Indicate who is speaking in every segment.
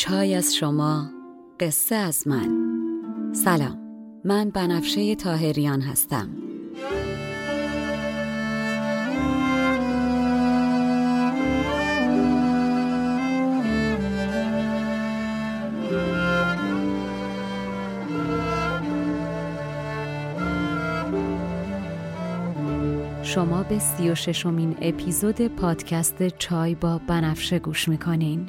Speaker 1: چای از شما قصه از من. سلام من بنفشه تاهریان هستم. شما به سی و ششمین اپیزود پادکست چای با بنفشه گوش می‌کنین.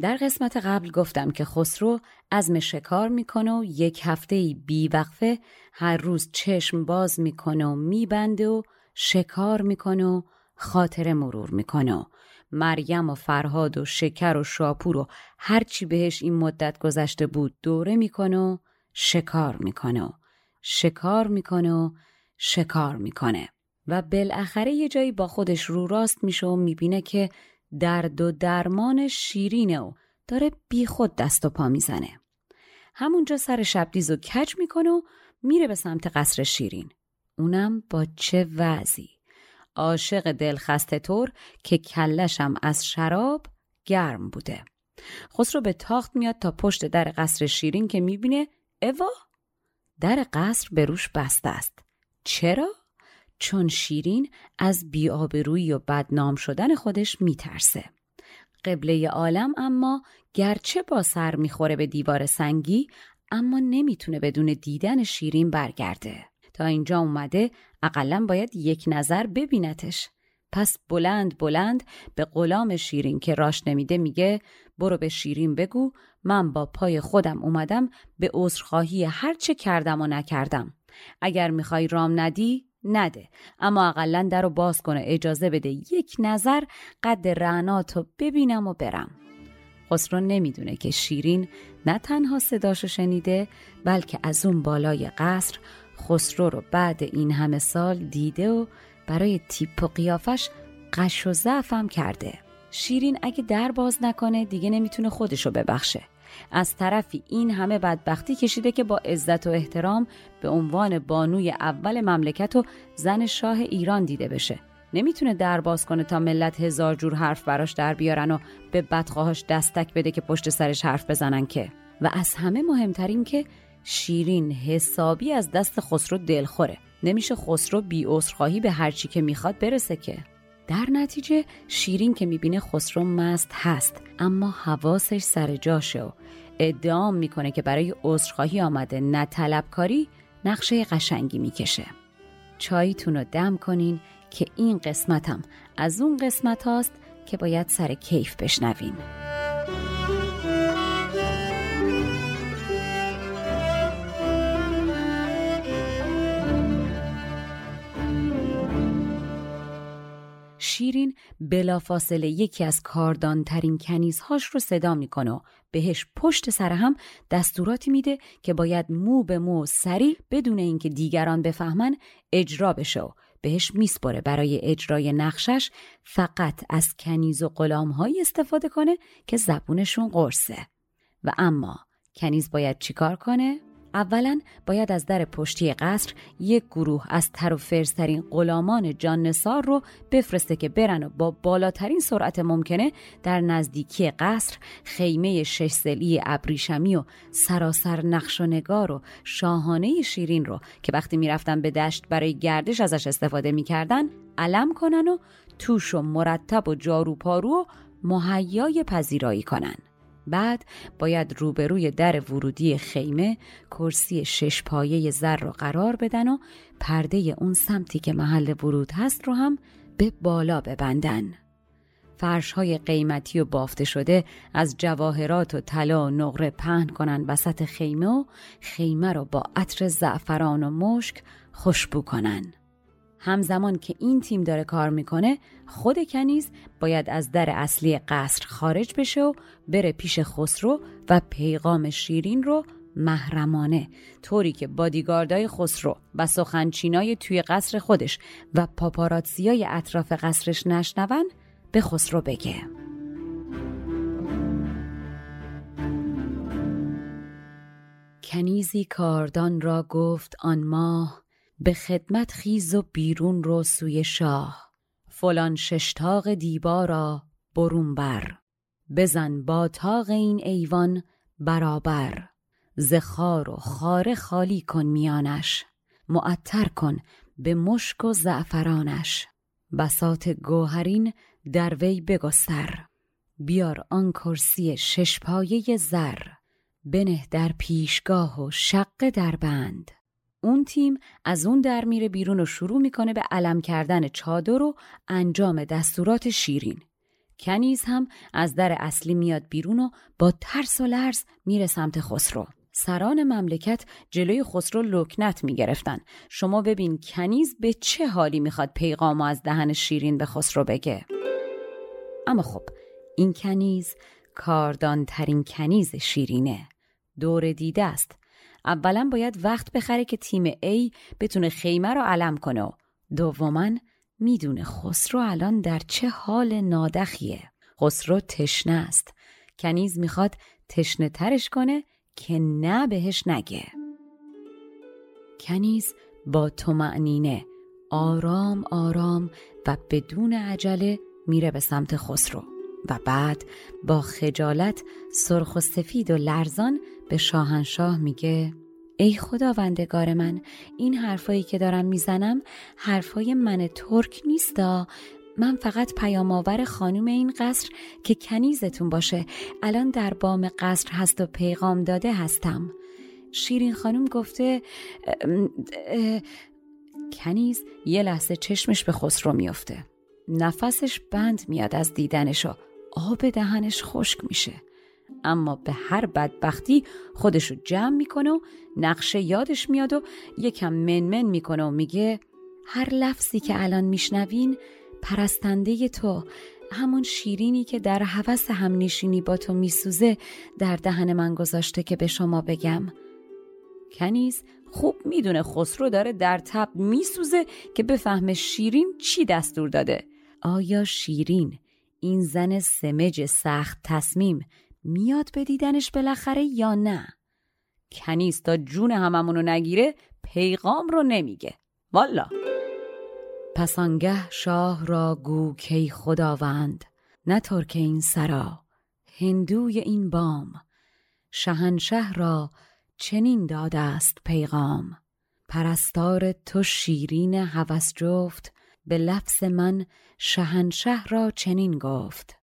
Speaker 1: در قسمت قبل گفتم که خسرو عزم شکار می‌کنه و یک هفته بیوقفه هر روز چشم باز می‌کنه و میبنده و شکار می‌کنه و خاطر مرور می‌کنه. مریم و فرهاد و شکر و شاپور و هرچی بهش این مدت گذشته بود دوره می‌کنه و شکار می‌کنه شکار می‌کنه و شکار می‌کنه. و بالاخره یه جایی با خودش رو راست میشه و می‌بینه که درد و درمان شیرینه و داره بیخود دست و پا می‌زنه. همونجا سر شبدیز و کج می‌کنه و میره به سمت قصر شیرین. اونم با چه وضعی. عاشق دلخسته طور که کلشم از شراب گرم بوده. خسرو به تاخت میاد تا پشت در قصر شیرین که می‌بینه اوا در قصر به روش بسته است. چرا؟ چون شیرین از بیابرویی و بدنام شدن خودش میترسه. قبله عالم اما گرچه با سر می‌خوره به دیوار سنگی اما نمی‌تونه بدون دیدن شیرین برگرده. تا اینجا اومده اقلا باید یک نظر ببینتش. پس بلند بلند به غلام شیرین که راش نمیده میگه برو به شیرین بگو من با پای خودم اومدم به عذرخواهی هر چه کردم و نکردم. اگر می‌خوای رام ندی نده. اما اقلا در رو باز کنه. اجازه بده. یک نظر قد رعناتو ببینم و برم. خسرو نمی‌دونه که شیرین نه تنها صداشو شنیده بلکه از اون بالای قصر خسرو رو بعد این همه سال دیده و برای تیپ و قیافش قش و ضعفم کرده. شیرین اگه در باز نکنه دیگه نمی‌تونه خودشو ببخشه. از طرفی این همه بدبختی کشیده که با عزت و احترام به عنوان بانوی اول مملکت و زن شاه ایران دیده بشه. نمی‌تونه در باز کنه تا ملت هزار جور حرف براش در بیارن و به بدخواهاش دستک بده که پشت سرش حرف بزنن که. و از همه مهمترین که شیرین حسابی از دست خسرو دلخوره. نمیشه خسرو بی خواهی به هرچی که می‌خواد برسه که. در نتیجه شیرین که می‌بینه خسرو مست هست اما حواسش سر جاشه و ادعام می‌کنه که برای عذرخواهی آمده نه طلبکاری نقشه قشنگی می‌کشه. چایتون رو دم کنین که این قسمتم از اون قسمت هاست که باید سر کیف بشنوین. شیرین بلافاصله یکی از کاردانترین کنیزهاش رو صدا می‌کنه و بهش پشت سر هم دستوراتی میده که باید مو به مو سریع بدون اینکه دیگران بفهمن اجرا بشه و بهش میسپره برای اجرای نقشش فقط از کنیز و غلامهایی استفاده کنه که زبونشون قرصه و اما کنیز باید چیکار کنه؟ اولا باید از در پشتی قصر یک گروه از تر و فرزترین غلامان جاننسار رو بفرسته که برن و با بالاترین سرعت ممکنه در نزدیکی قصر خیمه شش سلی ابریشمی و سراسر نقش و نگار و شاهانه شیرین رو که وقتی می‌رفتن به دشت برای گردش ازش استفاده می‌کردن علم کنن و توش و مرتب و جارو پارو و مهیای پذیرایی کنن. بعد باید روبروی در ورودی خیمه کرسی شش پایه زر رو قرار بدن و پرده اون سمتی که محل ورود هست رو هم به بالا ببندن. فرش های قیمتی و بافته شده از جواهرات و طلا و نقره پهن کنن وسط خیمه و خیمه رو با عطر زعفران و مشک خوشبو کنن. همزمان که این تیم داره کار می‌کنه خود کنیز باید از در اصلی قصر خارج بشه و بره پیش خسرو و پیغام شیرین رو محرمانه طوری که بادیگاردای خسرو و سخنچینای توی قصر خودش و پاپاراتزیای اطراف قصرش نشنون به خسرو بگه. کنیزی کاردان را گفت آن ماه به خدمت خیز و بیرون رو سوی شاه. فلان ششتاق دیبا را برون بر. بزن با تاق این ایوان برابر. زخار و خاره خالی کن میانش. معطر کن به مشک و زعفرانش. بسات گوهرین در وی بگستر. بیار آن کرسی شش پایه زر. بنه در پیشگاه و شق در بند. اون تیم از اون در میره بیرون و شروع می‌کنه به علم کردن چادر و انجام دستورات شیرین. کنیز هم از در اصلی میاد بیرون و با ترس و لرز میره سمت خسرو. سران مملکت جلوی خسرو لکنت می‌گرفتن. شما ببین کنیز به چه حالی می‌خواد پیغام از دهن شیرین به خسرو بگه. اما خب این کنیز کاردانترین کنیز شیرینه. دور دیده است اولا باید وقت بخره که تیم A بتونه خیمه رو علم کنه. دوما می‌دونه خسرو الان در چه حال نادخیه. خسرو تشنه است. کنیز می‌خواد تشنه ترش کنه که نه بهش نگه. کنیز با معنینه آرام آرام و بدون عجله میره به سمت خسرو. و بعد با خجالت سرخ و سفید و لرزان به شاهنشاه میگه ای خداوندگار من این حرفایی که دارم می‌زنم حرفای من ترک نیستا. من فقط پیامآور خانم این قصر که کنیزتون باشه. الان در بام قصر هست و پیغام داده هستم. شیرین خانم گفته کنیز یه لحظه چشمش به خسرو میفته نفسش بند میاد از دیدنش و آب دهنش خشک میشه. اما به هر بدبختی خودشو جمع می‌کنه و نقشه یادش میاد و یکم منمن می‌کنه و میگه هر لفظی که الان میشنوین پرستنده تو همون شیرینی که در هوس همنشینی با تو میسوزه در دهن من گذاشته که به شما بگم. کنیز خوب می‌دونه خسرو داره در تب میسوزه که بفهمه شیرین چی دستور داده. آیا شیرین این زن سمج سخت تصمیم میاد به دیدنش بالاخره یا نه؟ کنیز تا جون هممونو نگیره پیغام رو نمیگه. والا. پس آنگه شاه را گو کی خداوند نه ترک این سرا. هندوی این بام شهنشه را چنین داده است پیغام. پرستار تو شیرین هوس جفت به لفظ من شهنشه را چنین گفت.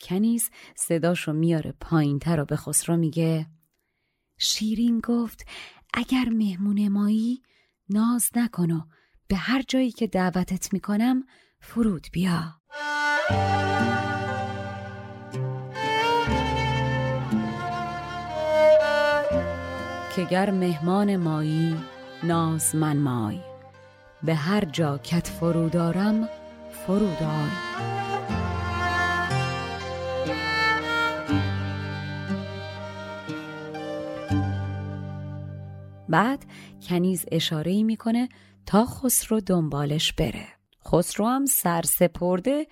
Speaker 1: کنیز صداشو میاره پایینتر و به خسرو میگه شیرین گفت اگر مهمون مایی ناز نکن و به هر جایی که دعوتت می‌کنم فرود بیا. که گر مهمان مایی ناز من مای. به هر جا کت فرودارم فرودای بعد کنیز اشاره می‌کنه تا خسرو دنبالش بره. خسرو هم سر سپرده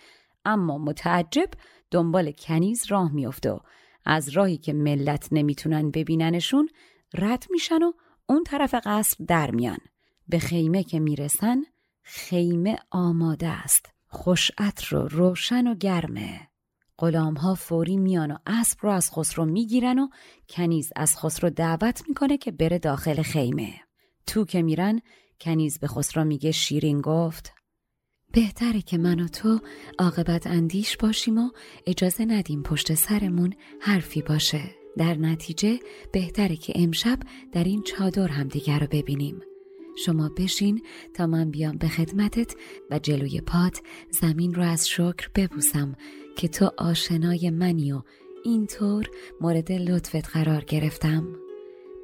Speaker 1: اما متعجب دنبال کنیز راه میافته و از راهی که ملت نمی‌تونن ببیننشون رد میشن و اون طرف قصر در میان. به خیمه که می‌رسن خیمه آماده است. خوش رو روشن و گرمه غلام ها فوری میان و اسب رو از خسرو می‌گیرن و کنیز از خسرو دعوت می‌کنه که بره داخل خیمه. تو که میرن کنیز به خسرو میگه شیرین گفت بهتره که من و تو عاقبت اندیش باشیم و اجازه ندیم پشت سرمون حرفی باشه. در نتیجه بهتره که امشب در این چادر همدیگر رو ببینیم. شما بشین تا من بیام به خدمتت و جلوی پات زمین رو از شکر ببوسم که تو آشنای منی و اینطور مورد لطفت قرار گرفتم.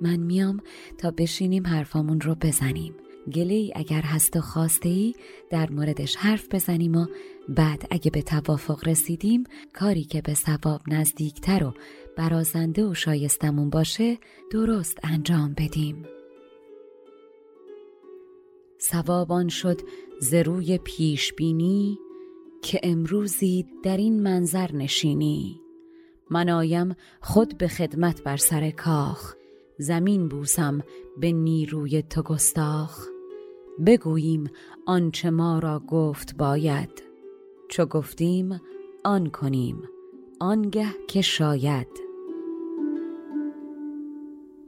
Speaker 1: من میام تا بشینیم حرفامون رو بزنیم. گله اگر هست و خواسته ای در موردش حرف بزنیم و بعد اگه به توافق رسیدیم کاری که به ثواب نزدیکتر و برازنده و شایستمون باشه درست انجام بدیم. سوابان شد زروی پیش بینی که امروزی در این منظر نشینی. من آیم خود به خدمت بر سر کاخ زمین بوسم به نیروی تو گستاخ. بگوییم آنچه ما را گفت باید چو گفتیم آن کنیم آنگه که شاید.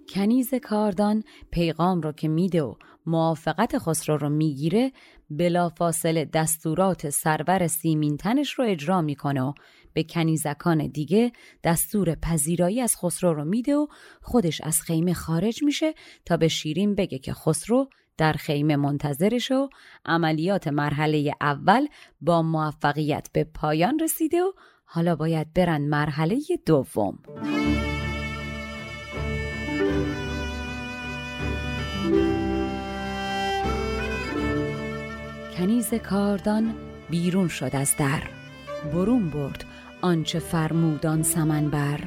Speaker 1: کنیز کاردان پیغام را که میده و موافقت خسرو رو می‌گیره بلافاصله دستورات سرور سیمینتنش رو اجرا می‌کنه و به کنیزکان دیگه دستور پذیرایی از خسرو رو میده و خودش از خیمه خارج میشه تا به شیرین بگه که خسرو در خیمه منتظرش و عملیات مرحله اول با موفقیت به پایان رسیده و حالا باید برن مرحله دوم. کنیز کاردان بیرون شد از در. برون برد آنچه فرمودان سمن بر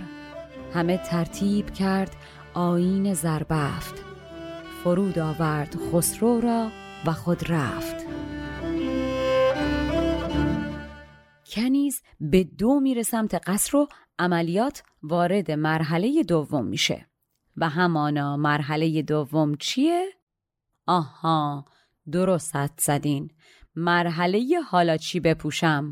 Speaker 1: همه ترتیب کرد آین زربفت. فرود آورد خسرو را و خود رفت. کنیز به دو میره سمت قصر و عملیات وارد مرحله دوم میشه. و همانا مرحله دوم چیه؟ آها درست زدین. مرحله حالا چی بپوشم؟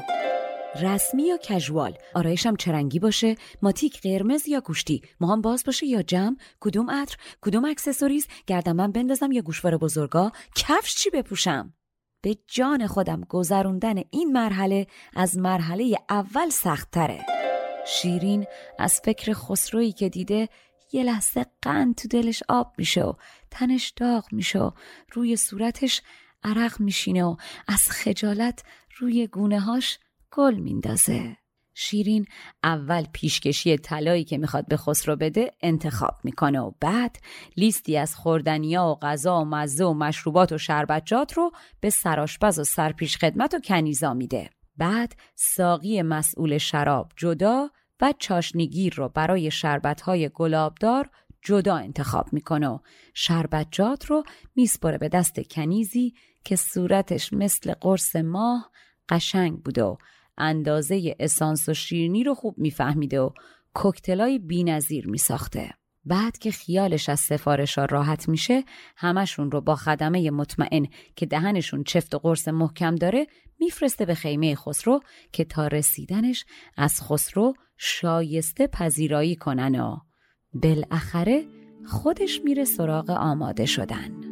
Speaker 1: رسمی یا کژوال آرایشم چرنگی باشه؟ ماتیک قرمز یا گوشتی؟ موهام باز باشه یا جمع؟ کدوم عطر؟ کدوم اکسسوریز؟ گردم بندازم یا گوشوار بزرگا؟ کفش چی بپوشم؟ به جان خودم گذروندن این مرحله از مرحله اول سختتره. شیرین از فکر خسرویی که دیده یه لحظه قند تو دلش آب میشه و تنش داغ میشه و روی صورتش عرق میشینه و از خجالت روی گونه هاش گل میندازه. شیرین اول پیشکشی طلایی که می‌خواد به خسرو بده انتخاب می‌کنه و بعد لیستی از خوردنیا و غذا و مزه و مشروبات و شربتجات رو به سراشپز و سرپیش خدمت و کنیزا میده. بعد ساقی مسئول شراب جدا و چاشنیگیر رو برای شربتهای گلابدار جدا انتخاب می‌کنه و شربتجات رو میسپره به دست کنیزی که صورتش مثل قرص ماه قشنگ بوده و اندازه اسانس و شیرنی رو خوب میفهمیده و کوکتلای بینظیر میساخته. بعد که خیالش از سفارش ها راحت میشه همشون رو با خدمه مطمئن که دهنشون چفت و قرص محکم داره میفرسته به خیمه خسرو که تا رسیدنش از خسرو شایسته پذیرایی کنن و بالاخره خودش میره سراغ آماده شدن.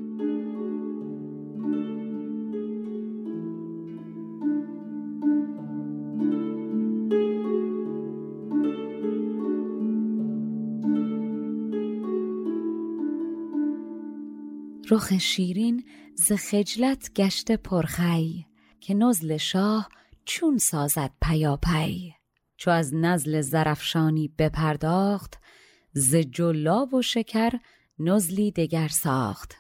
Speaker 1: رخ شیرین ز خجلت گشته پرخی که نزل شاه چون سازد پیاپی چو از نزل زرفشانی بپرداخت ز جلاب و شکر نزلی دگر ساخت.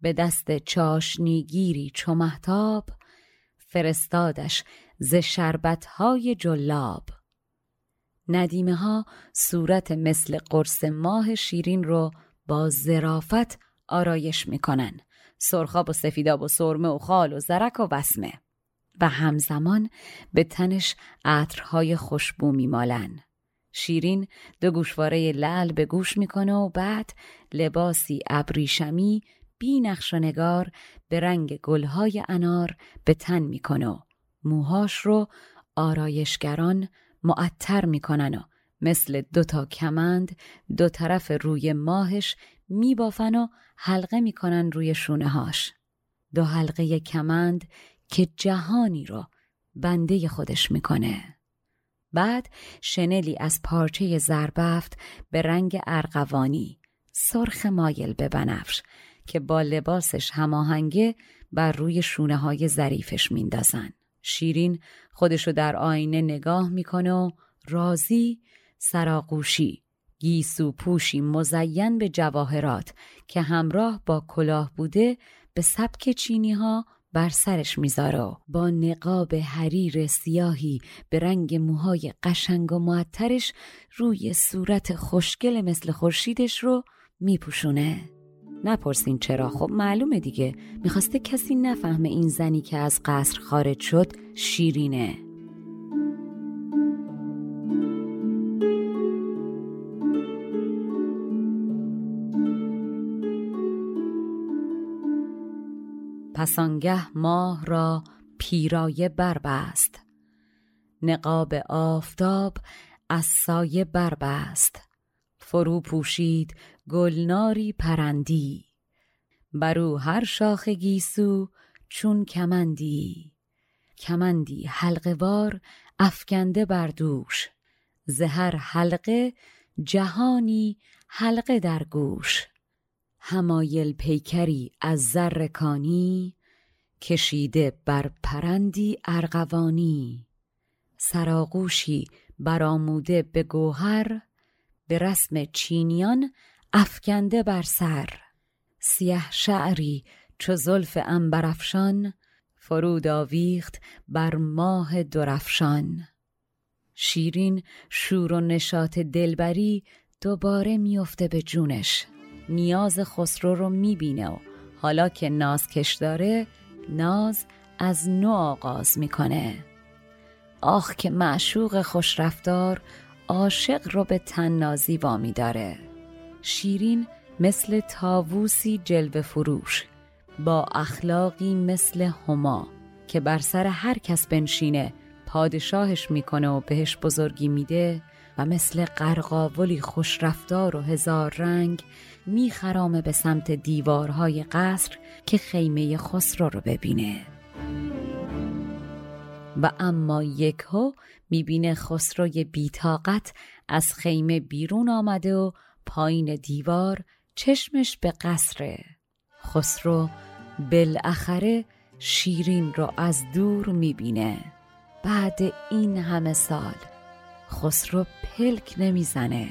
Speaker 1: به دست چاشنیگیری چو محتاب فرستادش ز شربتهای جلاب. ندیمه ها صورت مثل قرص ماه شیرین رو با زرافت آرایش می‌کنن. سرخاب و سفیداب و سرمه و خال و زرک و وسمه و همزمان به تنش عطرهای خوشبو میمالن. شیرین دو گوشواره لل به گوش می‌کنه و بعد لباسی ابریشمی بی نقش و نگار به رنگ گلهای انار به تن می‌کنه و موهاش رو آرایشگران معطر می‌کنن و مثل دو تا کمند دو طرف روی ماهش میبافن و حلقه می‌کنن روی شونه هاش. دو حلقه کمند که جهانی رو بنده خودش می‌کنه. بعد شنلی از پارچه زربفت به رنگ ارغوانی سرخ مایل به بنفش که با لباسش هماهنگه بر روی شونه های ظریفش میندازن. شیرین خودشو در آینه نگاه می‌کنه و راضی سراغوشی گیسو پوشی مزین به جواهرات که همراه با کلاه بوده به سبک چینی ها بر سرش می‌ذاره با نقاب حریر سیاهی به رنگ موهای قشنگ و معطرش روی صورت خوشگل مثل خورشیدش رو میپوشونه. نپرسین چرا. خب معلومه دیگه. می‌خواسته کسی نفهمه این زنی که از قصر خارج شد شیرینه. پسانگه ماه را پیرایه بربست. نقاب آفتاب از سایه بربست. فرو پوشید گلناری پرندی. برو هر شاخ گیسو چون کمندی. کمندی حلقوار افکنده بر دوش. زهر حلقه جهانی حلقه در گوش. همایل پیکری از زرکانی کشیده بر پرندی ارغوانی. سراغوشی برآموده به گوهر به رسم چینیان افکنده بر سر. سیه شعری چو زلف انبرافشان فرود آویخت بر ماه درفشان شیرین شور و نشاط دلبری دوباره میفته به جونش. نیاز خسرو رو می‌بینه و حالا که ناز کش داره ناز از نو آغاز می‌کنه. آخ که معشوق خوشرفتار عاشق رو به تن نازی وامی داره. شیرین مثل تاووسی جلوه فروش با اخلاقی مثل هما که بر سر هر کس بنشینه پادشاهش می‌کنه و بهش بزرگی میده و مثل قرقاولی خوشرفتار و هزار رنگ میخرامه به سمت دیوارهای قصر که خیمه خسرو رو ببینه. و اما یک ها می‌بینه خسروی بیتاقت از خیمه بیرون آمده و پایین دیوار چشمش به قصره. خسرو بالاخره شیرین رو از دور می‌بینه. بعد این همه سال خسرو پلک نمی‌زنه.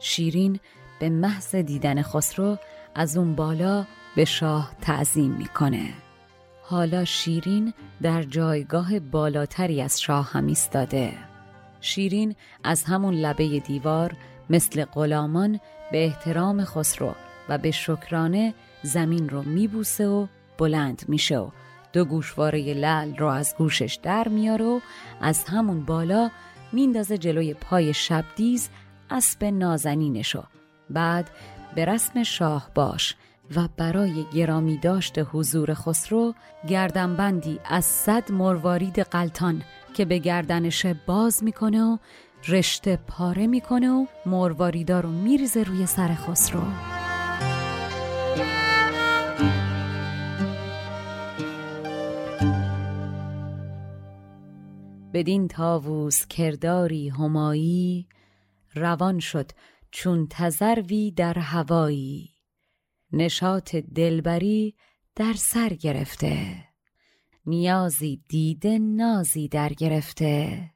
Speaker 1: شیرین به محض دیدن خسرو از اون بالا به شاه تعظیم می‌کنه. حالا شیرین در جایگاه بالاتری از شاه هم ایستاده. شیرین از همون لبه دیوار مثل غلامان به احترام خسرو و به شکرانه زمین رو میبوسه و بلند میشه و دو گوشواره لل رو از گوشش در میاره و از همون بالا میندازه جلوی پای شبدیز اسب نازنینشو بعد به رسم شاه باش و برای گرامی داشت حضور خسرو گردنبندی از صد مروارید قلتان که به گردنش باز می‌کنه و رشته پاره می‌کنه و مرواریدا رو میریزه روی سر خسرو. بدین تاووس کرداری همایی روان شد چون تزروی در هوایی. نشاط دلبری در سر گرفته. نیازی دیده نازی در گرفته.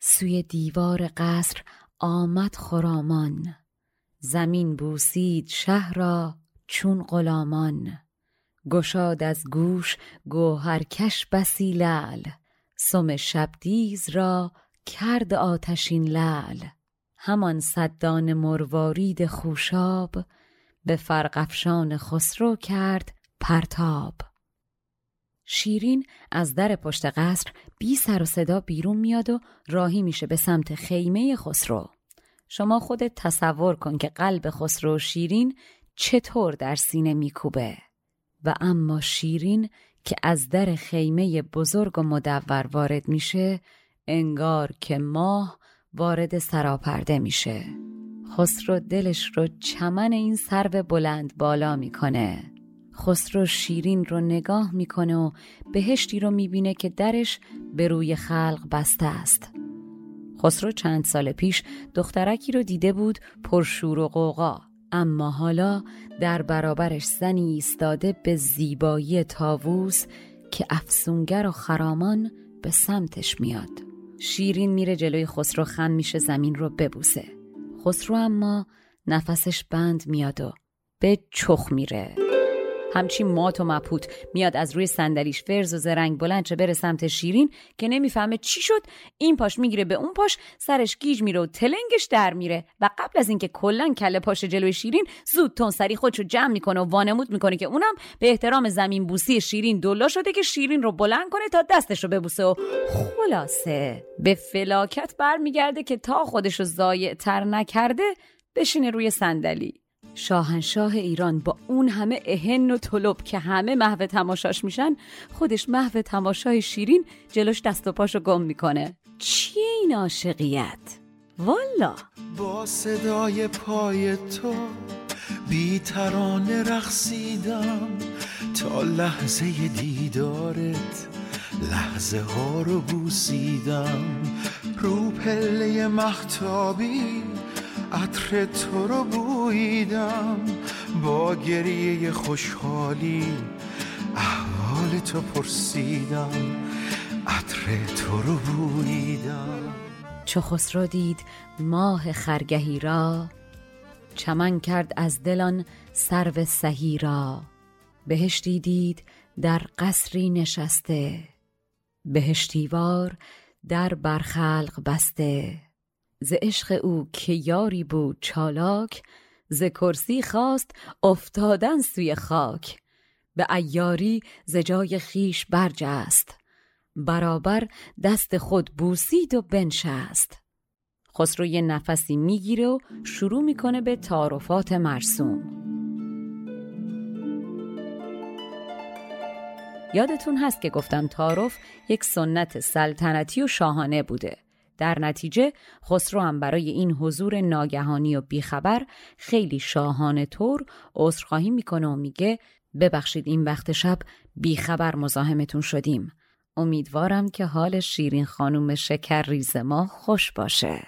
Speaker 1: سوی دیوار قصر آمد خرامان. زمین بوسید شهر را چون غلامان. گشاد از گوش گوهرکش بسی لعل. سم شبدیز را کرد آتشین لعل. همان صدان مروارید خوشاب به فرقفشان خسرو کرد پرتاب. شیرین از در پشت قصر بی سر و صدا بیرون میاد و راهی میشه به سمت خیمه خسرو. شما خودت تصور کن که قلب خسرو و شیرین چطور در سینه میکوبه. و اما شیرین که از در خیمه بزرگ و مدور وارد میشه انگار که ماه وارد سراپرده میشه. خسرو دلش رو چمن این سرو بلند بالا می‌کنه. خسرو شیرین رو نگاه می‌کنه و بهشتی رو می‌بینه که درش به روی خلق بسته است. خسرو چند سال پیش دخترکی رو دیده بود پرشور و قوقا اما حالا در برابرش زنی ایستاده به زیبایی تاووس که افسونگر و خرامان به سمتش میاد. شیرین میره جلوی خسرو خم میشه زمین رو ببوسه. خسرو اما نفسش بند میاد و به چخ میره. همچی مات و مپوت. میاد از روی صندلیش فرز و زرنگ بلند چه بره سمت شیرین که نمی‌فهمه چی شد. این پاش می‌گیره به اون پاش سرش گیج میره و تلنگش در میره. و قبل از اینکه کلا کله پاش جلوی شیرین زود تون سری خودشو جمع می‌کنه و وانمود می‌کنه که اونم به احترام زمین بوسی شیرین دلا شده که شیرین رو بلند کنه تا دستش رو ببوسه. و خلاصه به فلاکت برمیگرده که تا خودش رو ضایع تر نکرده بشینه روی صندلی. شاهنشاه ایران با اون همه اهن و طلب که همه محو تماشاش میشن خودش محو تماشای شیرین جلوش دست و پاشو گم می‌کنه. چیه این عاشقیت؟ والا.
Speaker 2: با صدای پای تو بیترانه رقصیدم تا لحظه دیدارت لحظه ها رو بوسیدم. رو پله محتابی عطر تو رو بویدم با گریه خوشحالی. احوال تو پرسیدم عطر تو رو بویدم.
Speaker 1: چو خسرو دید ماه خرگهی را چمن کرد از دلان سرو سهی را. بهشتی دید در قصری نشسته بهشتیوار در برخلق بسته. ز عشق او که یاری بود چالاک ز کرسی خواست افتادن سوی خاک. به ایاری ز جای خیش برجست برابر دست خود بوسید و بنشست. خسرو یه نفسی می‌گیره و شروع می‌کنه به تعارفات مرسوم. یادتون هست که گفتم تعارف یک سنت سلطنتی و شاهانه بوده. در نتیجه خسرو هم برای این حضور ناگهانی و بیخبر خیلی شاهانه طور عذرخواهی می‌کنه و میگه ببخشید این وقت شب بیخبر مزاحمتون شدیم. امیدوارم که حال شیرین خانوم شکر ریز ما خوش باشه.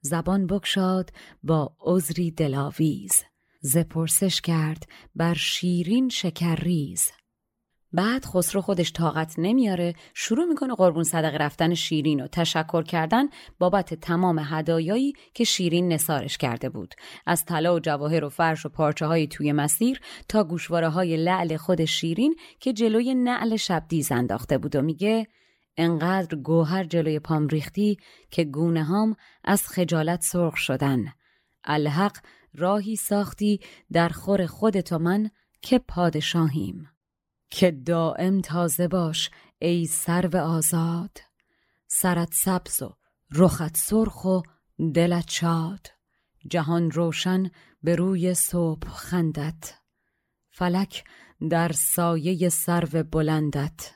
Speaker 1: زبان بکشاد با عذری دلاویز. زپرسش کرد بر شیرین شکر ریز بعد خسرو خودش طاقت نمیاره شروع می‌کنه قربون صدقه رفتن شیرین و تشکر کردن بابت تمام هدایایی که شیرین نسارش کرده بود. از طلا و جواهر و فرش و پارچه های توی مسیر تا گوشواره های لعل خود شیرین که جلوی نعل شبدیز انداخته بود و میگه انقدر گوهر جلوی پام ریختی که گونه هام از خجالت سرخ شدن. الحق راهی ساختی در خور خودت و من که پادشاهیم. که دائم تازه باش ای سرو آزاد. سرت سبز و رخت سرخ و دلت شاد. جهان روشن به روی صبح خندت فلک در سایه سرو بلندت.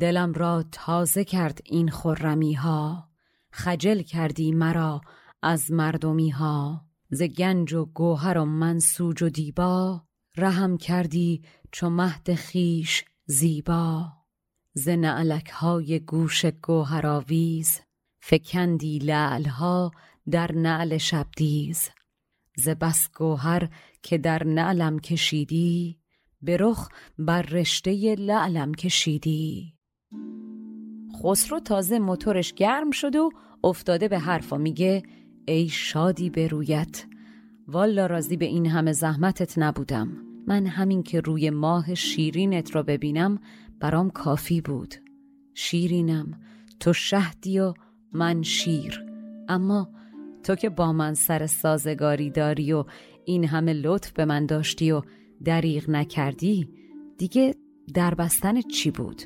Speaker 1: دلم را تازه کرد این خرمی ها خجل کردی مرا از مردمی ها ز گنج و گوهر و منسوج و دیبا رحم کردی چو مهد خیش زیبا ز نعلک های گوش گوهرآویز فکندی لعلها در نعل شبدیز. ز بس گوهر که در نعلم کشیدی به رخ بر رشته لعلم کشیدی. خسرو تازه موتورش گرم شد و افتاده به حرفا میگه ای شادی به رویت والا راضی به این همه زحمتت نبودم. من همین که روی ماه شیرینت را ببینم برام کافی بود. شیرینم تو شهدی و من شیر. اما تو که با من سر سازگاری داری و این همه لطف به من داشتی و دریغ نکردی دیگه در بستن چی بود؟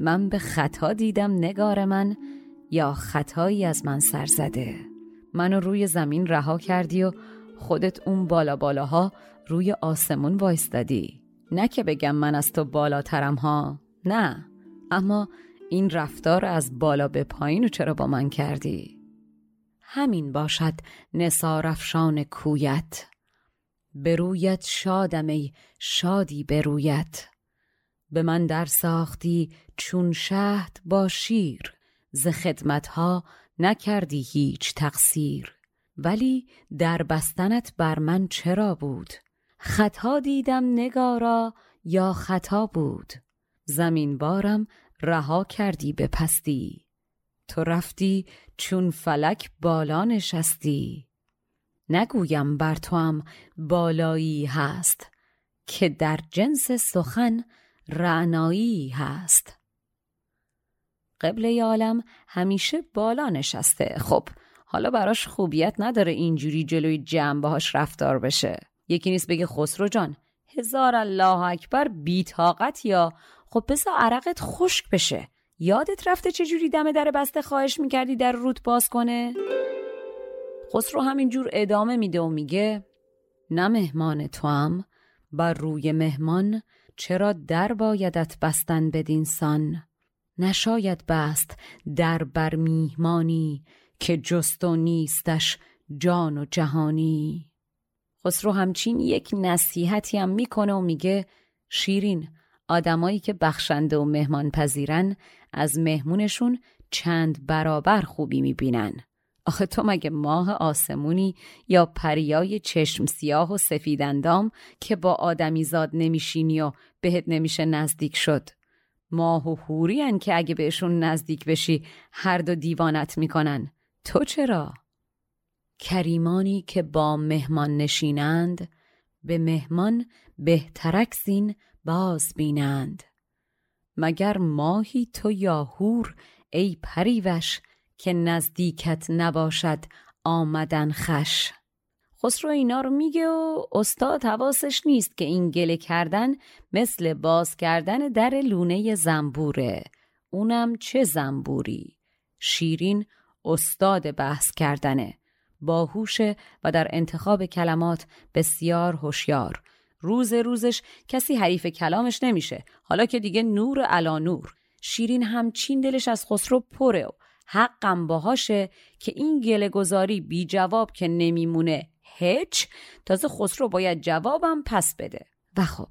Speaker 1: من به خطا دیدم نگار من یا خطایی از من سر زده؟ منو روی زمین رها کردی و خودت اون بالا بالاها روی آسمون وایستادی. نه که بگم من از تو بالاترم ها. نه. اما این رفتار از بالا به پایین و چرا با من کردی؟ همین باشد نسارفشان کویت. برویت شادم ای شادی برویت به من در ساختی چون شهد با شیر. ز خدمتها نکردی هیچ تقصیر. ولی در بستنت بر من چرا بود؟ خطا دیدم نگارا یا خطا بود. زمین بارم رها کردی به پستی. تو رفتی چون فلک بالا نشستی. نگویم بر تو هم بالایی هست که در جنس سخن رعنایی هست. قبله عالم همیشه بالا نشسته. خب حالا براش خوبیت نداره اینجوری جلوی جمع باهاش رفتار بشه. یکی نیست بگه خسرو جان. هزار الله اکبر بیتاقت یا؟ خب بسا عرقت خشک بشه. یادت رفته چجوری دم در بسته خواهش می‌کردی در رود باز کنه؟ خسرو همینجور ادامه میده و میگه نه مهمان تو هم بر روی مهمان چرا در بایدت بستن بدینسان نشاید بست در بر میهمانی که جست و نیستش جان و جهانی. خسرو همچین یک نصیحتی هم می‌کنه و میگه شیرین آدمایی که بخشنده و مهمان پذیرن از مهمونشون چند برابر خوبی می‌بینن. آخه تو مگه ماه آسمونی یا پریای چشم سیاه و سفیدندام که با آدمی زاد نمیشینی و بهت نمیشه نزدیک شد؟ ماه و هوری که اگه بهشون نزدیک بشی هر دو دیوانت می‌کنن. تو چرا؟ کریمانی که با مهمان نشینند به مهمان بهترک زین باز بینند. مگر ماهی تو یا هور ای پریوش که نزدیکت نباشد آمدن خش؟ خسرو اینا رو میگه و استاد حواسش نیست که این گله کردن مثل باز کردن در لونه زنبوره. اونم چه زنبوری؟ شیرین استاد بحث کردنه. باهوشه و در انتخاب کلمات بسیار هوشیار. روز روزش کسی حریف کلامش نمیشه. حالا که دیگه نور علا نور. شیرین همچین دلش از خسرو پره و حقم باهاشه که این گله گذاری بی جواب که نمیمونه هیچ تازه خسرو باید جوابم پس بده. و خب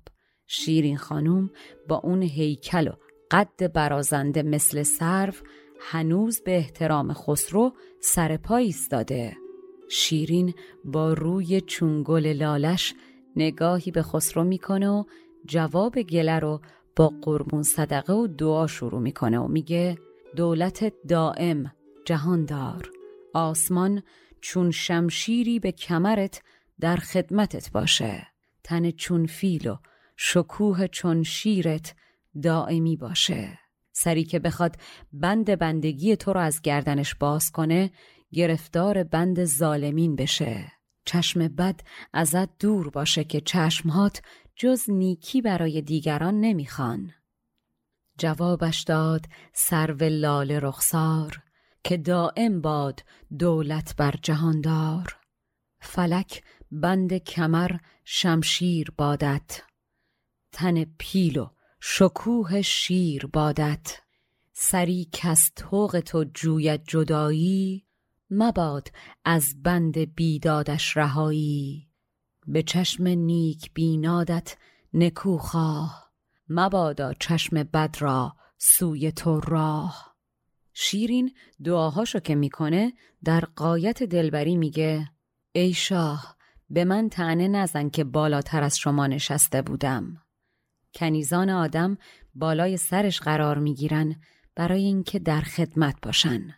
Speaker 1: شیرین خانوم با اون هیکل و قد برازنده مثل سرو هنوز به احترام خسرو سر پا ایستاده. شیرین با روی چونگل لالش نگاهی به خسرو می‌کنه و جواب گله رو با قربون صدقه و دعا شروع می‌کنه و میگه دولت دائم جهاندار. آسمان چون شمشیری به کمرت در خدمتت باشه. تن چون فیل و شکوه چون شیرت دائمی باشه. سری که بخواد بند بندگی تو رو از گردنش باز کنه گرفتار بند ظالمین بشه. چشم بد ازت دور باشه که چشمهات جز نیکی برای دیگران نمی‌خوان. جوابش داد سرو لال رخسار که دائم باد دولت بر جهاندار فلک بند کمر شمشیر بادت. تن پیل و شکوه شیر بادت. سری کس توق تو جوید جدایی مباد از بند بیدادش رهایی. به چشم نیک بینادت نکوخواه مبادا چشم بد را سوی تو راه. شیرین دعاهاشو که می‌کنه در قایت دلبری میگه ای شاه به من تنه نزن که بالاتر از شما نشسته بودم. کنیزان آدم بالای سرش قرار می‌گیرن برای اینکه در خدمت باشن.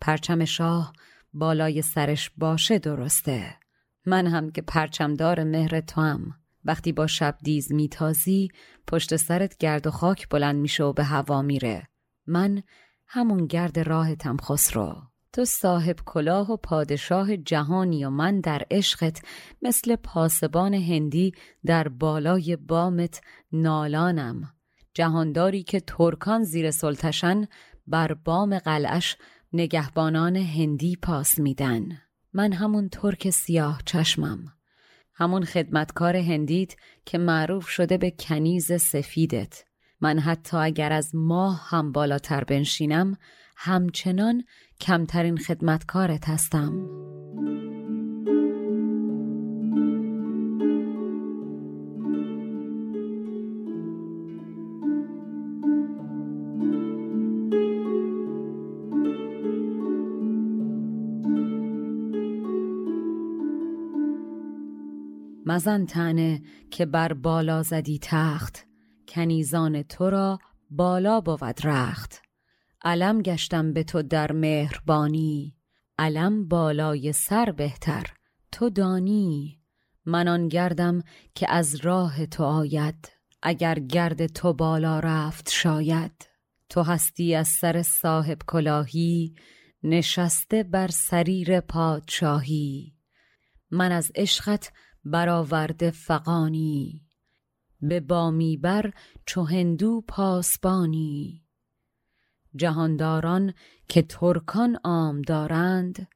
Speaker 1: پرچم شاه بالای سرش باشه درسته. من هم که پرچمدار مهر تو هم وقتی با شب دیز میتازی پشت سرت گرد و خاک بلند میشه و به هوا میره. من همون گرد راهتم خسرو. تو صاحب کلاه و پادشاه جهانی و من در عشقت مثل پاسبان هندی در بالای بامت نالانم. جهانداری که ترکان زیر سلطشن بر بام قلعش نگهبانان هندی پاس میدن. من همون ترک سیاه چشمم. همون خدمتکار هندیت که معروف شده به کنیز سفیدت. من حتی اگر از ماه هم بالاتر بنشینم همچنان کمترین خدمتکارت هستم. مزن تنه که بر بالا زدی تخت. کنیزان تو را بالا بود رخت. علم گشتم به تو در مهربانی. علم بالای سر بهتر تو دانی. من آن گردم که از راه تو آید. اگر گرد تو بالا رفت شاید. تو هستی از سر صاحب کلاهی نشسته بر سریر پادشاهی. من از عشقت برآورده فقانی به بامی بر چو هندو پاسبانی. جهانداران که ترکان عام دارند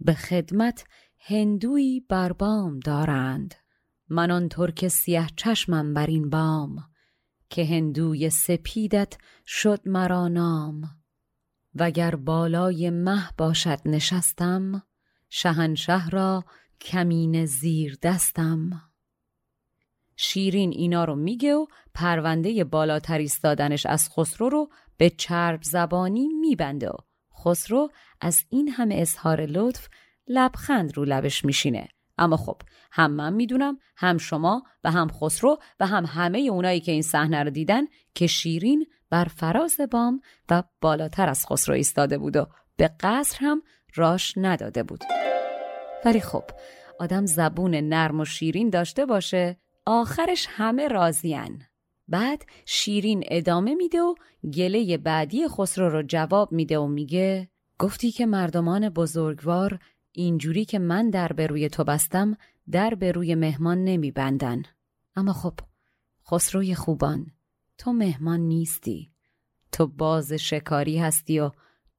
Speaker 1: به خدمت هندوی بر بام دارند. من آن ترک سیه چشمم بر این بام که هندوی سپیدت شد مرا نام. وگر بالای مه باشد نشستم شهنشه را کمین زیر دستم. شیرین اینا رو میگه و پرونده بالاتر ایستادنش از خسرو رو به چرب زبانی میبنده و خسرو از این همه اظهار لطف لبخند رو لبش میشینه. اما خب هم من می‌دونم هم شما و هم خسرو و هم همه اونایی که این صحنه رو دیدن که شیرین بر فراز بام و بالاتر از خسرو ایستاده بود و به قصر هم راش نداده بود. ولی خب آدم زبون نرم و شیرین داشته باشه آخرش همه راضین بعد شیرین ادامه میده و گله بعدی خسرو رو جواب میده و میگه گفتی که مردمان بزرگوار اینجوری که من در به روی تو بستم در به روی مهمان نمیبندن. اما خب خسروی خوبان تو مهمان نیستی. تو باز شکاری هستی و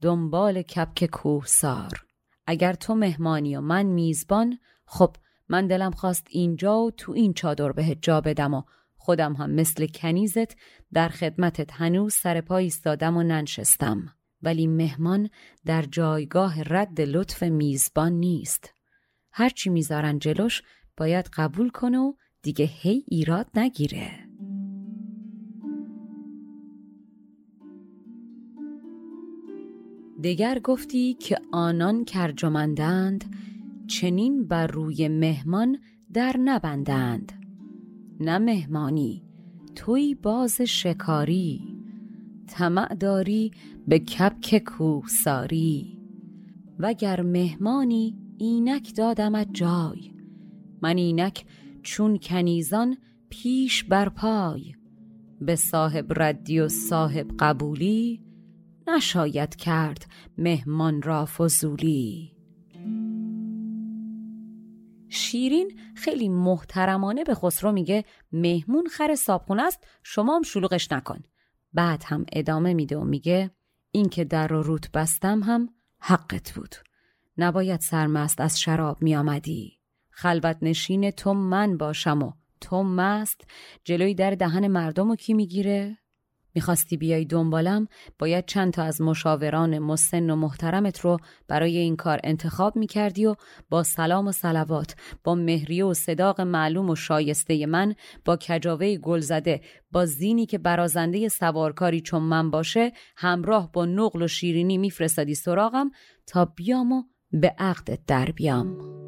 Speaker 1: دنبال کپک کوه سار اگر تو مهمانی و من میزبان خب من دلم خواست اینجا و تو این چادر بهت جا بدم و خودم هم مثل کنیزت در خدمتت هنوز سر پای ایستادم و ننشستم. ولی مهمان در جایگاه رد لطف میزبان نیست. هرچی می‌ذارن جلوش باید قبول کنه و دیگه هی ایراد نگیره. دگر گفتی که آنان کرجمندند چنین بر روی مهمان در نبندند. نه مهمانی توی باز شکاری طمع داری به کپک کوهساری. وگر مهمانی اینک دادمت جای من اینک چون کنیزان پیش بر پای. به صاحب ردی و صاحب قبولی نشاید کرد مهمان را فضولی. شیرین خیلی محترمانه به خسرو میگه مهمون خر صابخونه است شما هم شلوغش نکن. بعد هم ادامه میده و میگه این که در رو روت بستم هم حقت بود. نباید سرمست از شراب میآمدی. خلوت نشین تو من باشم و تو مست. جلوی در دهن مردم و کی می‌گیره؟ می‌خواستی بیای دنبالم باید چند تا از مشاوران مسن و محترمت رو برای این کار انتخاب می‌کردی و با سلام و سلوات با مهریه و صداق معلوم و شایسته من با کجاوه گل زده با زینی که برازنده سوارکاری چون من باشه همراه با نقل و شیرینی میفرستادی سراغم تا بیام و به عقدت در بیام.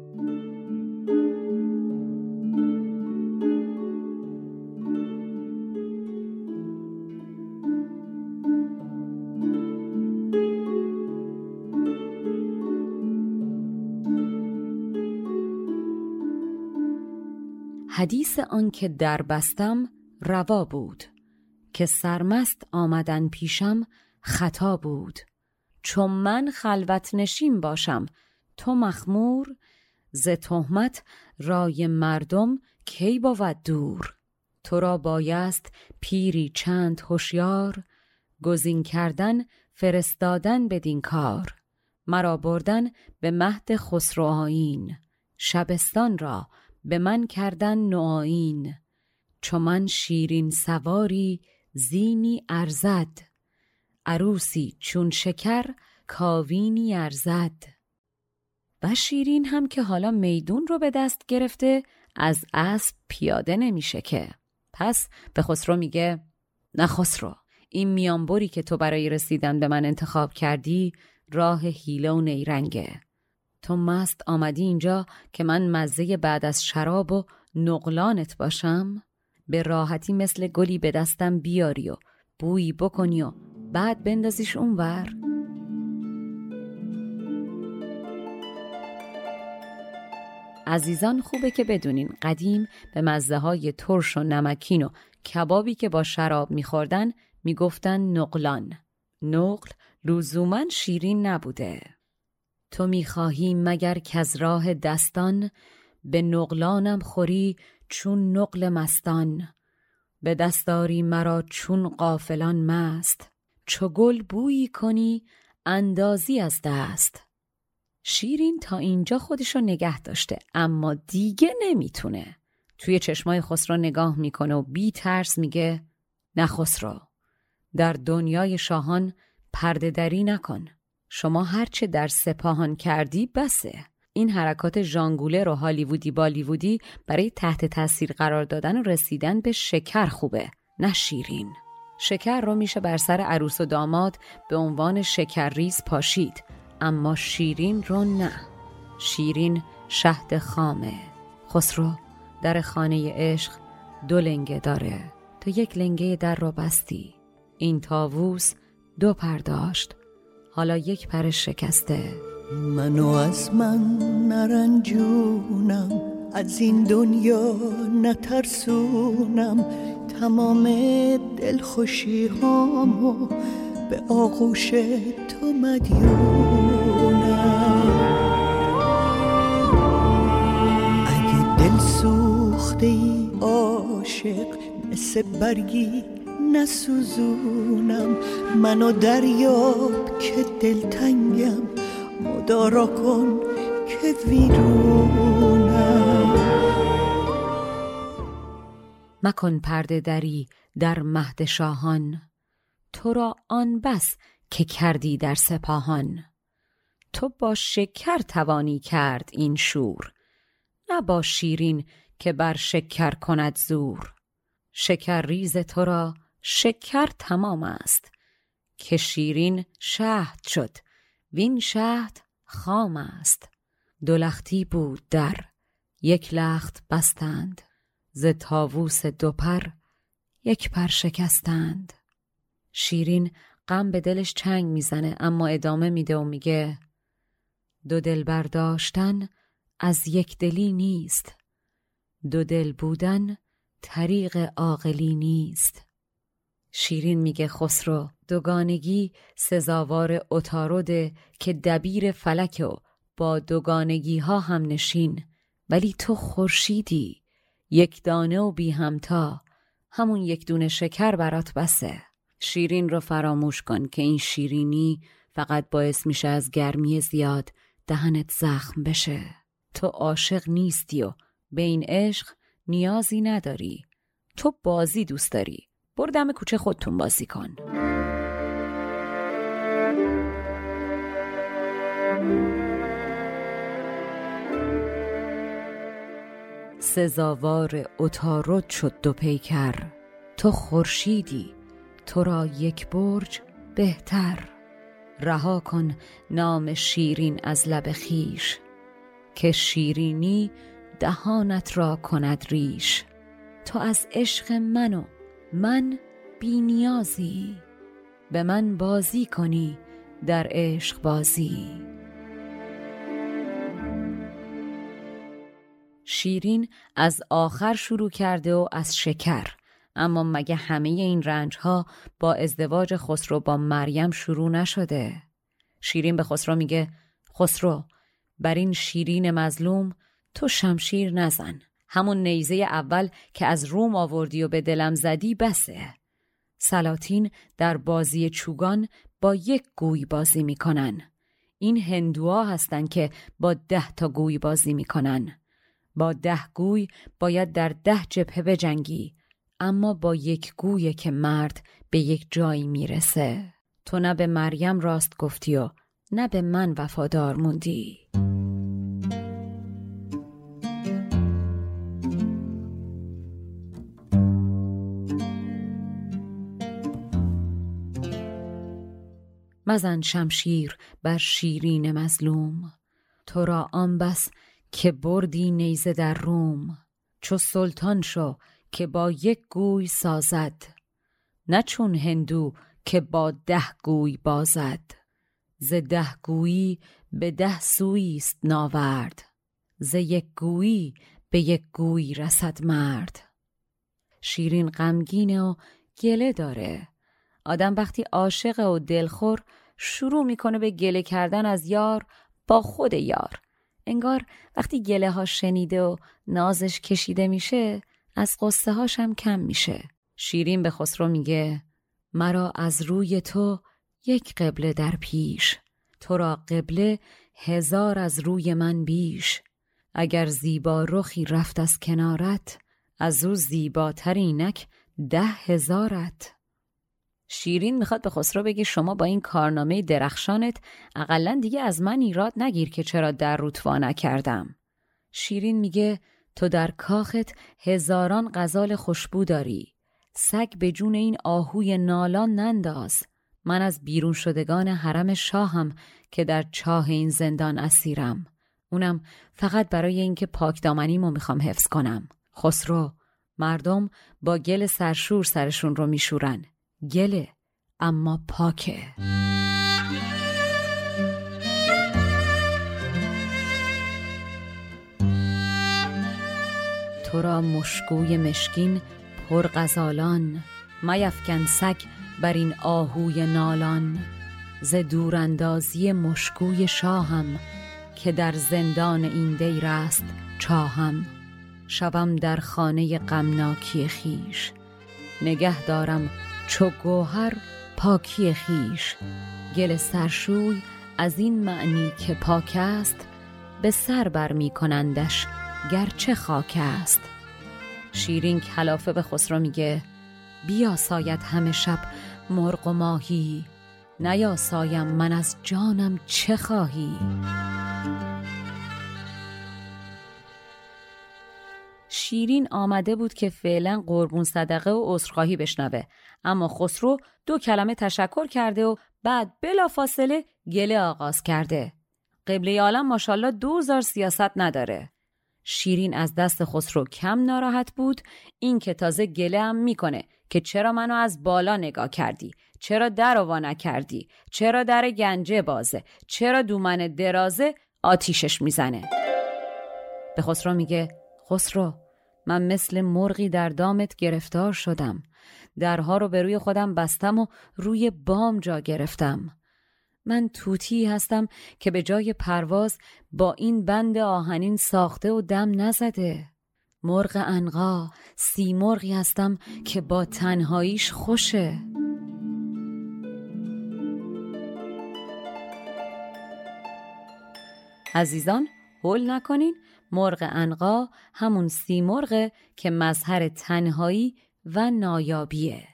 Speaker 1: حدیث آن که در بستم روا بود که سرمست آمدن پیشم خطا بود. چون من خلوت نشین باشم تو مخمور ز تهمت رای مردم کی بود دور؟ تو را بایست پیری چند هوشیار گزین کردن فرستادن بدین کار. مرا بردن به مهد خسرو شبستان را به من کردن نوآیین چو من شیرین سواری زینی ارزد. عروسی چون شکر کاوینی ارزد. و شیرین هم که حالا میدون رو به دست گرفته از اسب پیاده نمیشه که. پس به خسرو میگه نه خسرو این میانبری که تو برای رسیدن به من انتخاب کردی راه هیله و نیرنگه تو مست آمدی اینجا که من مزه بعد از شراب و نقلانت باشم؟ به راحتی مثل گلی به دستم بیاری و بویی بکنی و بعد بندازیش اونور. عزیزان خوبه که بدونین قدیم به مزه های ترش و نمکین و کبابی که با شراب میخوردن می‌گفتن نقلان. نقل لزوما شیرین نبوده. تو می‌خواهی مگر که از راه دستان؟ به نقلانم خوری چون نقل مستان. به دستاری مرا چون قافلان مست. چو گل بویی کنی اندازی از دست. شیرین تا اینجا خودشو نگه داشته اما دیگه نمی‌تونه. توی چشمای خسرو نگاه می‌کنه و بی ترس میگه نه خسرو در دنیای شاهان پرده دری نکن. شما هرچه در سپاهان کردی بسه. این حرکات ژانگوله رو هالیوودی بالیوودی برای تحت تاثیر قرار دادن و رسیدن به شکر خوبه نه شیرین. شکر رو میشه بر سر عروس و داماد به عنوان شکرریز پاشید اما شیرین رو نه. شیرین شهد خامه. خسرو در خانه عشق دو لنگه داره. تو یک لنگه در رو بستی. این تاووس دو پر داشت حالا یک پر شکسته.
Speaker 3: منو از من نرنجونم از این دنیا نترسونم. تمام دلخوشی هامو به آغوش تو مدیونم. اگه دل سوخته ای عاشق مثل برگی نسوزونم. منو دریاب که دلتنگم. مدارا کن که ویرونم.
Speaker 1: مکن پرده دری در مهد شاهان. تو را آن بس که کردی در سپاهان. تو با شکر توانی کرد این شور. نه با شیرین که بر شکر کند زور. شکر ریز تو را شکر تمام است که شیرین شهد شد. وین شهد خام است. دو لختی بود در یک لخت بستند. ز تاووس دو پر یک پر شکستند. شیرین غم به دلش چنگ می‌زنه اما ادامه میده و میگه دو دل برداشتن از یک دلی نیست. دو دل بودن طریق عاقلی نیست. شیرین میگه خسرو دوگانگی سزاوار اتاروده که دبیر فلک و با دوگانگی ها هم نشین. ولی تو خورشیدی یک دانه و بی همتا. همون یک دونه شکر برات بسه. شیرین رو فراموش کن که این شیرینی فقط باعث میشه از گرمی زیاد دهنت زخم بشه. تو عاشق نیستی و به این عشق نیازی نداری. تو بازی دوست داری. برو دم کوچه خودتون بازی کن. سزاوار اتارد شد دو پیکر. تو خورشیدی تو را یک برج بهتر. رها کن نام شیرین از لب خیش که شیرینی دهانت را کند ریش. تو از عشق منو من بینیازی. به من بازی کنی در عشق بازی. شیرین از آخر شروع کرده و از شکر. اما مگه همه این رنج ها با ازدواج خسرو با مریم شروع نشده؟ شیرین به خسرو میگه خسرو بر این شیرین مظلوم تو شمشیر نزن. همون نیزه اول که از روم آوردی و به دلم زدی بسه. سلاطین در بازی چوگان با یک گوی بازی می‌کنن. این هندوها هستند که با ده تا گوی بازی می‌کنن. با ده گوی باید در ده جبهه بجنگی اما با یک گوی که مرد به یک جایی می‌رسه. تو نه به مریم راست گفتی و نه به من وفادار موندی. مزن شمشیر بر شیرین مظلوم. تو را آن بس که بردی نیزه در روم. چو سلطان شو که با یک گوی سازد. نه چون هندو که با ده گوی بازد. ز ده گویی به ده سویی است ناورد. ز یک گویی به یک گوی رسد مرد. شیرین غمگینه و گله داره. آدم وقتی عاشق و دلخور شروع می‌کنه به گله کردن از یار با خود یار. انگار وقتی گله ها شنیده و نازش کشیده میشه از قصه هاش هم کم میشه. شیرین به خسرو میگه مرا از روی تو یک قبله در پیش تو را قبله هزار از روی من بیش. اگر زیبا رخی رفت از کنارت از او زیباتر اینک ده هزارت. شیرین می‌خواد به خسرو بگه شما با این کارنامه درخشانت اقلا دیگه از من ایراد نگیر که چرا در روتوا نکردم شیرین میگه تو در کاخت هزاران غزال خوشبو داری. سگ به جون این آهوی نالان ننداز. من از بیرون شدگان حرم شاهم که در چاه این زندان اسیرم. اونم فقط برای اینکه پاک دامنیمو می‌خوام حفظ کنم. خسرو مردم با گل سرشور سرشون رو میشورن. گله اما پاکه. تو را مشکوی مشکین پرغزالان میفکن سگ بر این آهوی نالان. ز دوراندازی مشکوی شاهم که در زندان این دیر است چاهم. شوم در خانه غمناکی خیش نگه دارم چو گوهر پاکی خیش گل سرشوی از این معنی که پاک است به سر بر می کنندش گرچه خاک است. شیرین کلافه به خسرو میگه بیا ساید همه شب مرغ و ماهی نیا سایم من از جانم چه خواهی؟ شیرین آمده بود که فعلا قربون صدقه و عذرخواهی بشنوه. اما خسرو دو کلمه تشکر کرده و بعد بلا فاصله گله آغاز کرده. قبله عالم ماشاءالله دوزار سیاست نداره. شیرین از دست خسرو کم ناراحت بود. این که تازه گله هم می‌کنه که چرا منو از بالا نگاه کردی؟ چرا در و نکردی؟ چرا در گنجه بازه؟ چرا دومن درازه آتیشش می‌زنه؟ به خسرو میگه خسرو من مثل مرغی در دامت گرفتار شدم. درها رو به روی خودم بستم و روی بام جا گرفتم. من توتی هستم که به جای پرواز با این بند آهنین ساخته و دم نزده. مرغ انقا سی مرغی هستم که با تنهاییش خوشه. عزیزان هول نکنین. مرغ انقا همون سی مرغه که مظهر تنهایی و نایابیه.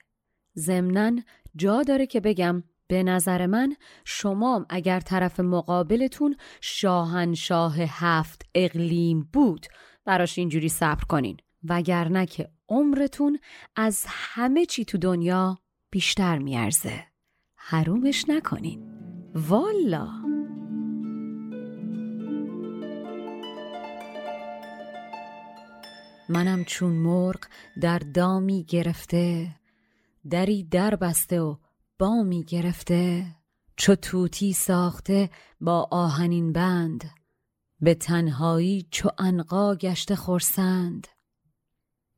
Speaker 1: ضمنا جا داره که بگم به نظر من شما اگر طرف مقابلتون شاهنشاه هفت اقلیم بود براش اینجوری صبر کنین. وگرنه که عمرتون از همه چی تو دنیا بیشتر میارزه. حرومش نکنین. والا! منم چون مرغ در دامی گرفته دری در بسته و بامی گرفته چو توتی ساخته با آهنین بند به تنهایی چو انقا گشته خورسند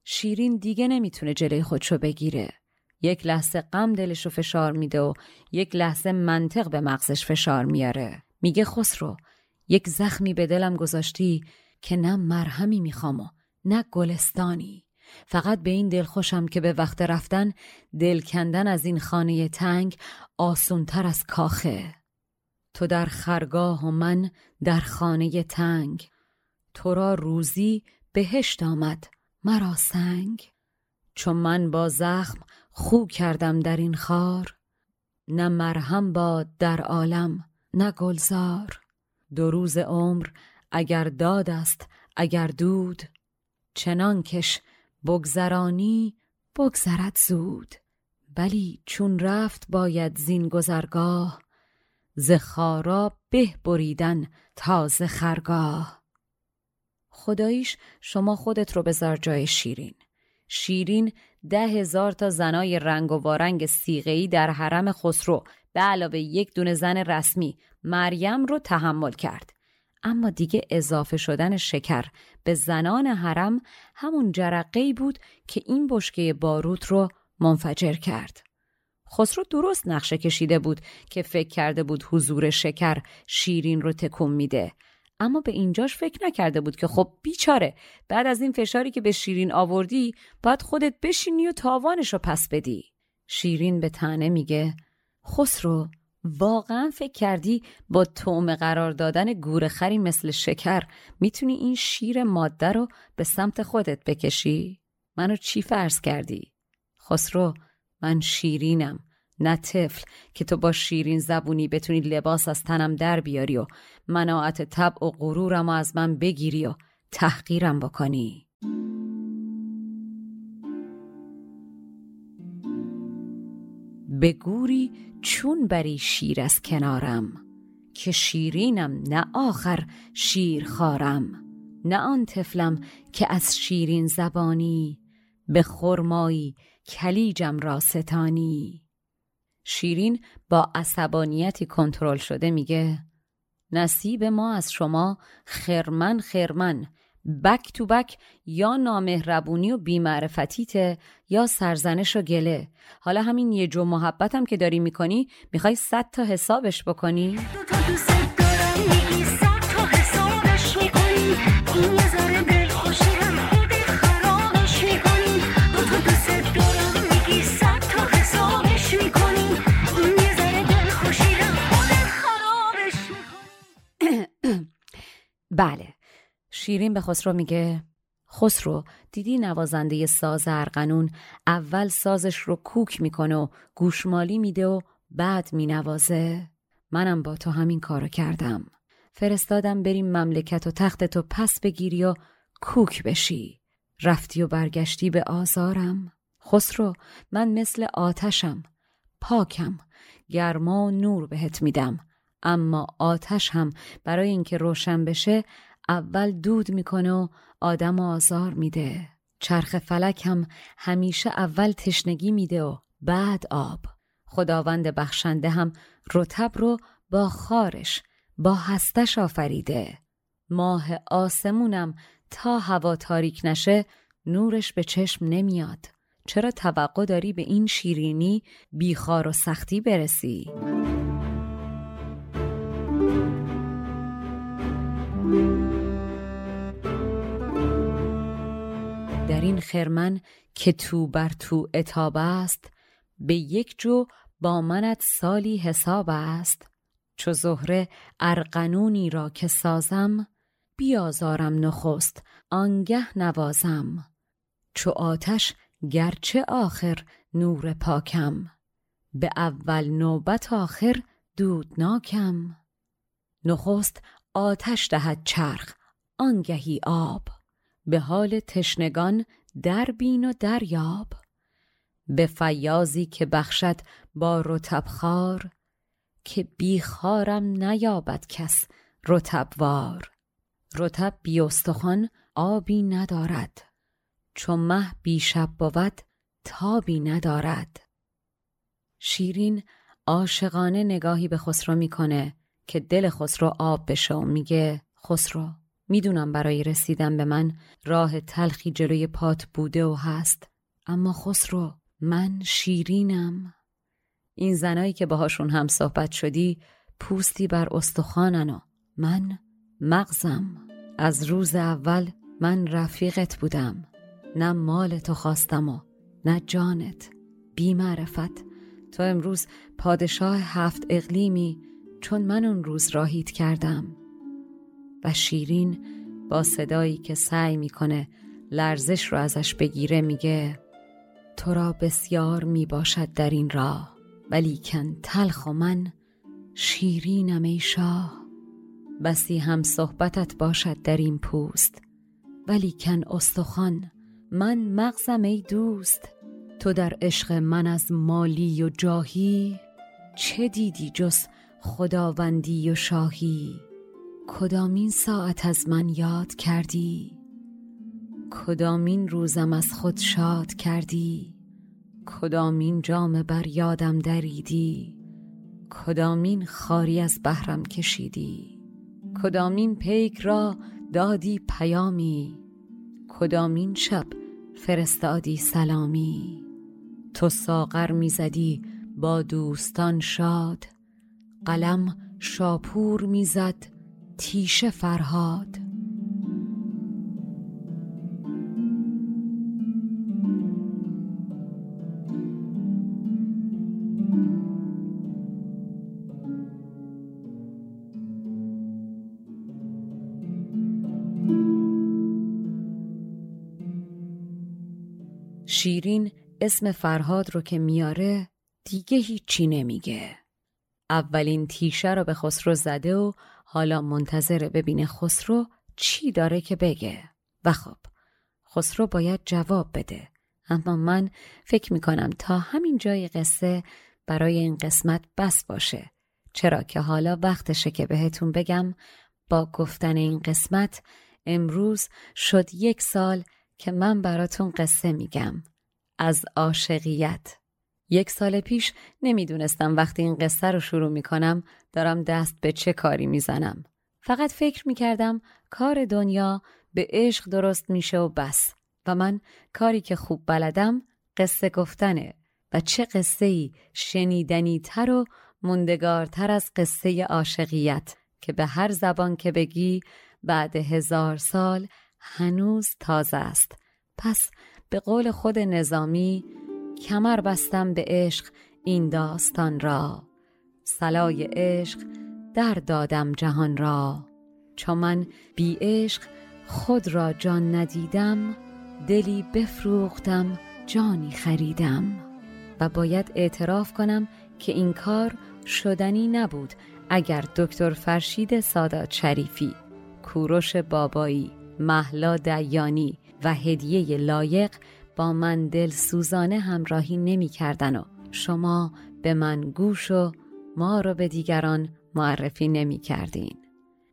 Speaker 1: شیرین دیگه نمی‌تونه جلوی خودشو بگیره. یک لحظه غم دلش رو فشار میده و یک لحظه منطق به مغزش فشار میاره. میگه خسرو یک زخمی به دلم گذاشتی که نه مرهمی می‌خوام و نه گلستانی. فقط به این دل خوشم که به وقت رفتن دل کندن از این خانه تنگ آسونتر از کاخه. تو در خرگاه و من در خانه تنگ. تو را روزی بهشت آمد مرا سنگ. چون من با زخم خو کردم در این خار نه مرهم باد در عالم نه گلزار. دو روز عمر اگر داد است اگر دود چنان کش بگذرانی بگذرد زود. بلی چون رفت باید زین گذرگاه ز خارا به بریدن تازه خرگاه. خداییش شما خودت رو بذار جای شیرین. شیرین ده هزار تا زنای رنگ و وارنگ سیغهی در حرم خسرو به علاوه یک دونه زن رسمی مریم رو تحمل کرد. اما دیگه اضافه شدن شکر به زنان حرم همون جرقه بود که این بشکه باروت رو منفجر کرد. خسرو درست نقشه کشیده بود که فکر کرده بود حضور شکر شیرین رو تکون میده اما به اینجاش فکر نکرده بود که خب بیچاره بعد از این فشاری که به شیرین آوردی باید خودت بشینی و تاوانش رو پس بدی شیرین به تنه میگه خسرو واقعا فکر کردی با تومه قرار دادن گورخری مثل شکر می‌تونی این شیر ماده رو به سمت خودت بکشی؟ منو چی فرض کردی؟ خسرو من شیرینم نه طفل که تو با شیرین زبونی بتونی لباس از تنم در بیاری و مناعت طبع و غرورم از من بگیری و تحقیرم بکنی به گوری چون بری شیر از کنارم که شیرینم نه آخر شیر خارم نه آن طفلم که از شیرین زبانی به خرمایی کلیجم را ستانی. شیرین با عصبانیتی کنترل شده میگه نصیب ما از شما خرمن خرمن بک تو بک یا نامهربونی و بیمعرفتیته یا سرزنش و گله حالا همین یه جو محبتم که داری می‌کنی می‌خوای صد تا حسابش بکنی؟ بله شیرین به خسرو میگه خسرو دیدی نوازنده ساز ارقنون اول سازش رو کوک می‌کنه و گوشمالی میده و بعد مینوازه؟ منم با تو همین کارو کردم. فرستادم بریم مملکت و تخت تو پس بگیری و کوک بشی. رفتی و برگشتی به آزارم. خسرو من مثل آتشم پاکم گرما و نور بهت میدم. اما آتش هم برای اینکه روشن بشه اول دود می‌کنه و آدم آزار میده. چرخ فلک هم همیشه اول تشنگی میده و بعد آب. خداوند بخشنده هم رتب رو با خارش با هستش آفریده. ماه آسمونم تا هوا تاریک نشه نورش به چشم نمیاد. چرا توقع داری به این شیرینی بیخار و سختی برسی؟ در این خرمن که تو بر تو اتاب است به یک جو با منت سالی حساب است. چو زهره ارقنونی را که سازم بیازارم نخست آنگه نوازم. چو آتش گرچه آخر نور پاکم به اول نوبت آخر دودناکم. نخست آتش دهد چرخ آنگهی آب. به حال تشنگان در بین و دریاب به فیازی که بخشد با رتبخار که بیخارم نیابد کس رتبوار رتب بیاستخوان آبی ندارد چون مه بیشب بود تابی ندارد. شیرین عاشقانه نگاهی به خسرو می‌کنه که دل خسرو آب بشه و میگه خسرو می‌دونم برای رسیدن به من راه تلخی جلوی پات بوده و هست اما خسرو من شیرینم. این زنایی که باهاشون هم صحبت شدی پوستی بر استخوانن و من مغزم. از روز اول من رفیقت بودم. نه مال تو خواستم و نه جانت. بی معرفت. تو امروز پادشاه هفت اقلیمی چون من اون روز راهید کردم. و شیرین با صدایی که سعی می‌کنه لرزش رو ازش بگیره میگه تو را بسیار می‌باشد در این راه ولیکن تلخ و من شیرینم ای شاه. بسی هم صحبتت باشد در این پوست ولیکن استخوان من مغزم ای دوست. تو در عشق من از مالی و جاهی چه دیدی جز خداوندی و شاهی؟ کدامین ساعت از من یاد کردی؟ کدامین روزم از خود شاد کردی؟ کدامین جام بر یادم دریدی؟ کدامین خاری از بهرم کشیدی؟ کدامین پیک را دادی پیامی؟ کدامین شب فرستادی سلامی؟ تو ساغر می‌زدی با دوستان شاد؟ قلم شاپور می‌زد تیشه فرهاد. شیرین اسم فرهاد رو که میاره دیگه هیچی نمیگه. اولین تیشه رو به خسرو زده و حالا منتظر ببینه خسرو چی داره که بگه. و خب خسرو باید جواب بده. اما من فکر می‌کنم تا همین جای قصه برای این قسمت بس باشه. چرا که حالا وقتشه که بهتون بگم با گفتن این قسمت امروز شد یک سال که من براتون قصه میگم. از عاشقیت. یک سال پیش نمی‌دونستم وقتی این قصه رو شروع می‌کنم دارم دست به چه کاری می‌زنم. فقط فکر می‌کردم کار دنیا به عشق درست میشه و بس و من کاری که خوب بلدم قصه گفتنه و چه قصه ای شنیدنی تر و مندگارتر از قصه عاشقیت که به هر زبان که بگی بعد هزار سال هنوز تازه است. پس به قول خود نظامی کمر بستم به عشق این داستان را. سلای عشق در دادم جهان را. چون من بی عشق خود را جان ندیدم دلی بفروختم جانی خریدم. و باید اعتراف کنم که این کار شدنی نبود اگر دکتر فرشید سادات شریفی کوروش بابایی محلا دیانی و هدیه لایق با من دل سوزانه همراهی نمی کردن و شما به من گوش و ما رو به دیگران معرفی نمی کردین.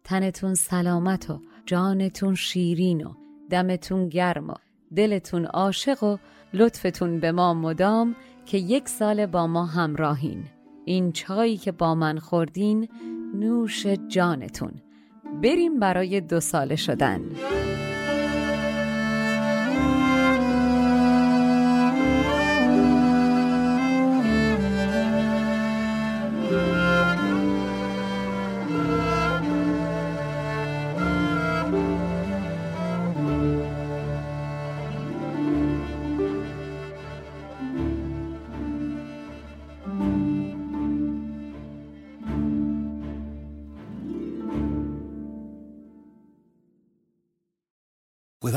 Speaker 1: تنتون سلامت و جانتون شیرین و دمتون گرم و دلتون عاشق و لطفتون به ما مدام که یک سال با ما همراهین. این چایی که با من خوردین نوش جانتون. بریم برای دو ساله شدن.